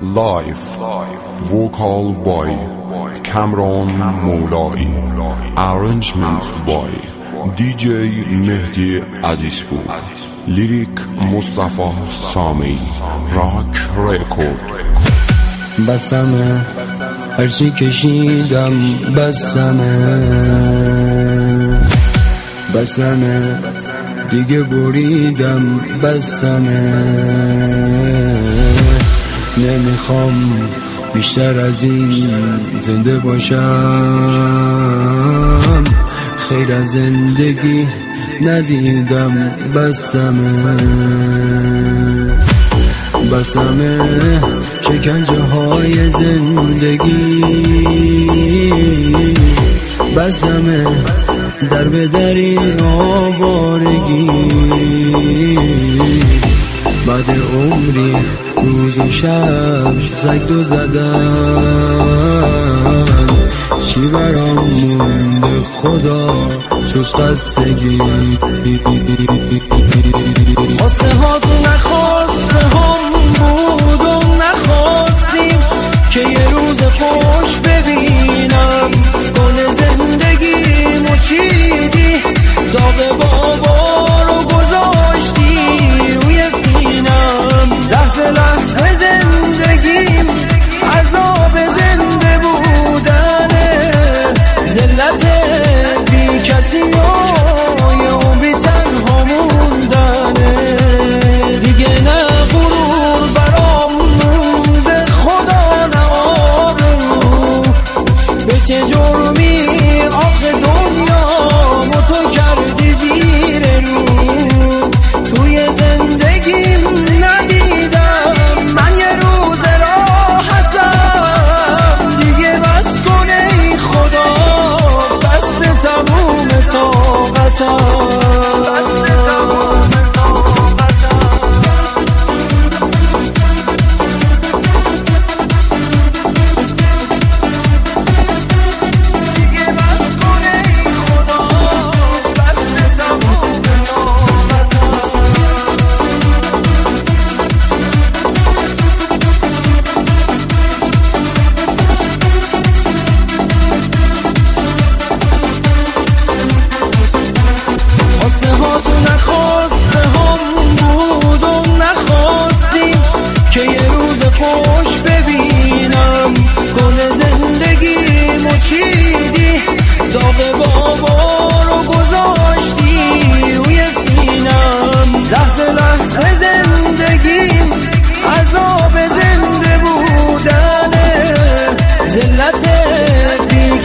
Life. Vocal by Cameron Moulai Arrangement by DJ مهدی عزیزپور لیریک مصطفی سامی راک ریکورد بسمه هرچی کشیدم بسمه بسمه دیگه بریدم بسمه نمی‌خوام بیشتر از این زنده باشم. خیر از زندگی ندیدم بسمه. بسمه شکنجه های زندگی. بسمه در به دری بعد عمری روز و شب زگ دو زدن. چی برام مونده خدا؟ جز قصگی خواسته ها تو نخواسته هم بود و نخواستیم که یه روز خوش ببینم 解决我。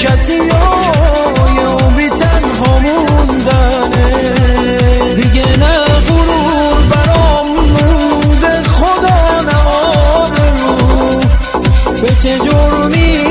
کسی های عمری تنها موندنه؟ دیگه نه غرور برام مونده خدا نه آبرو به چه جرمی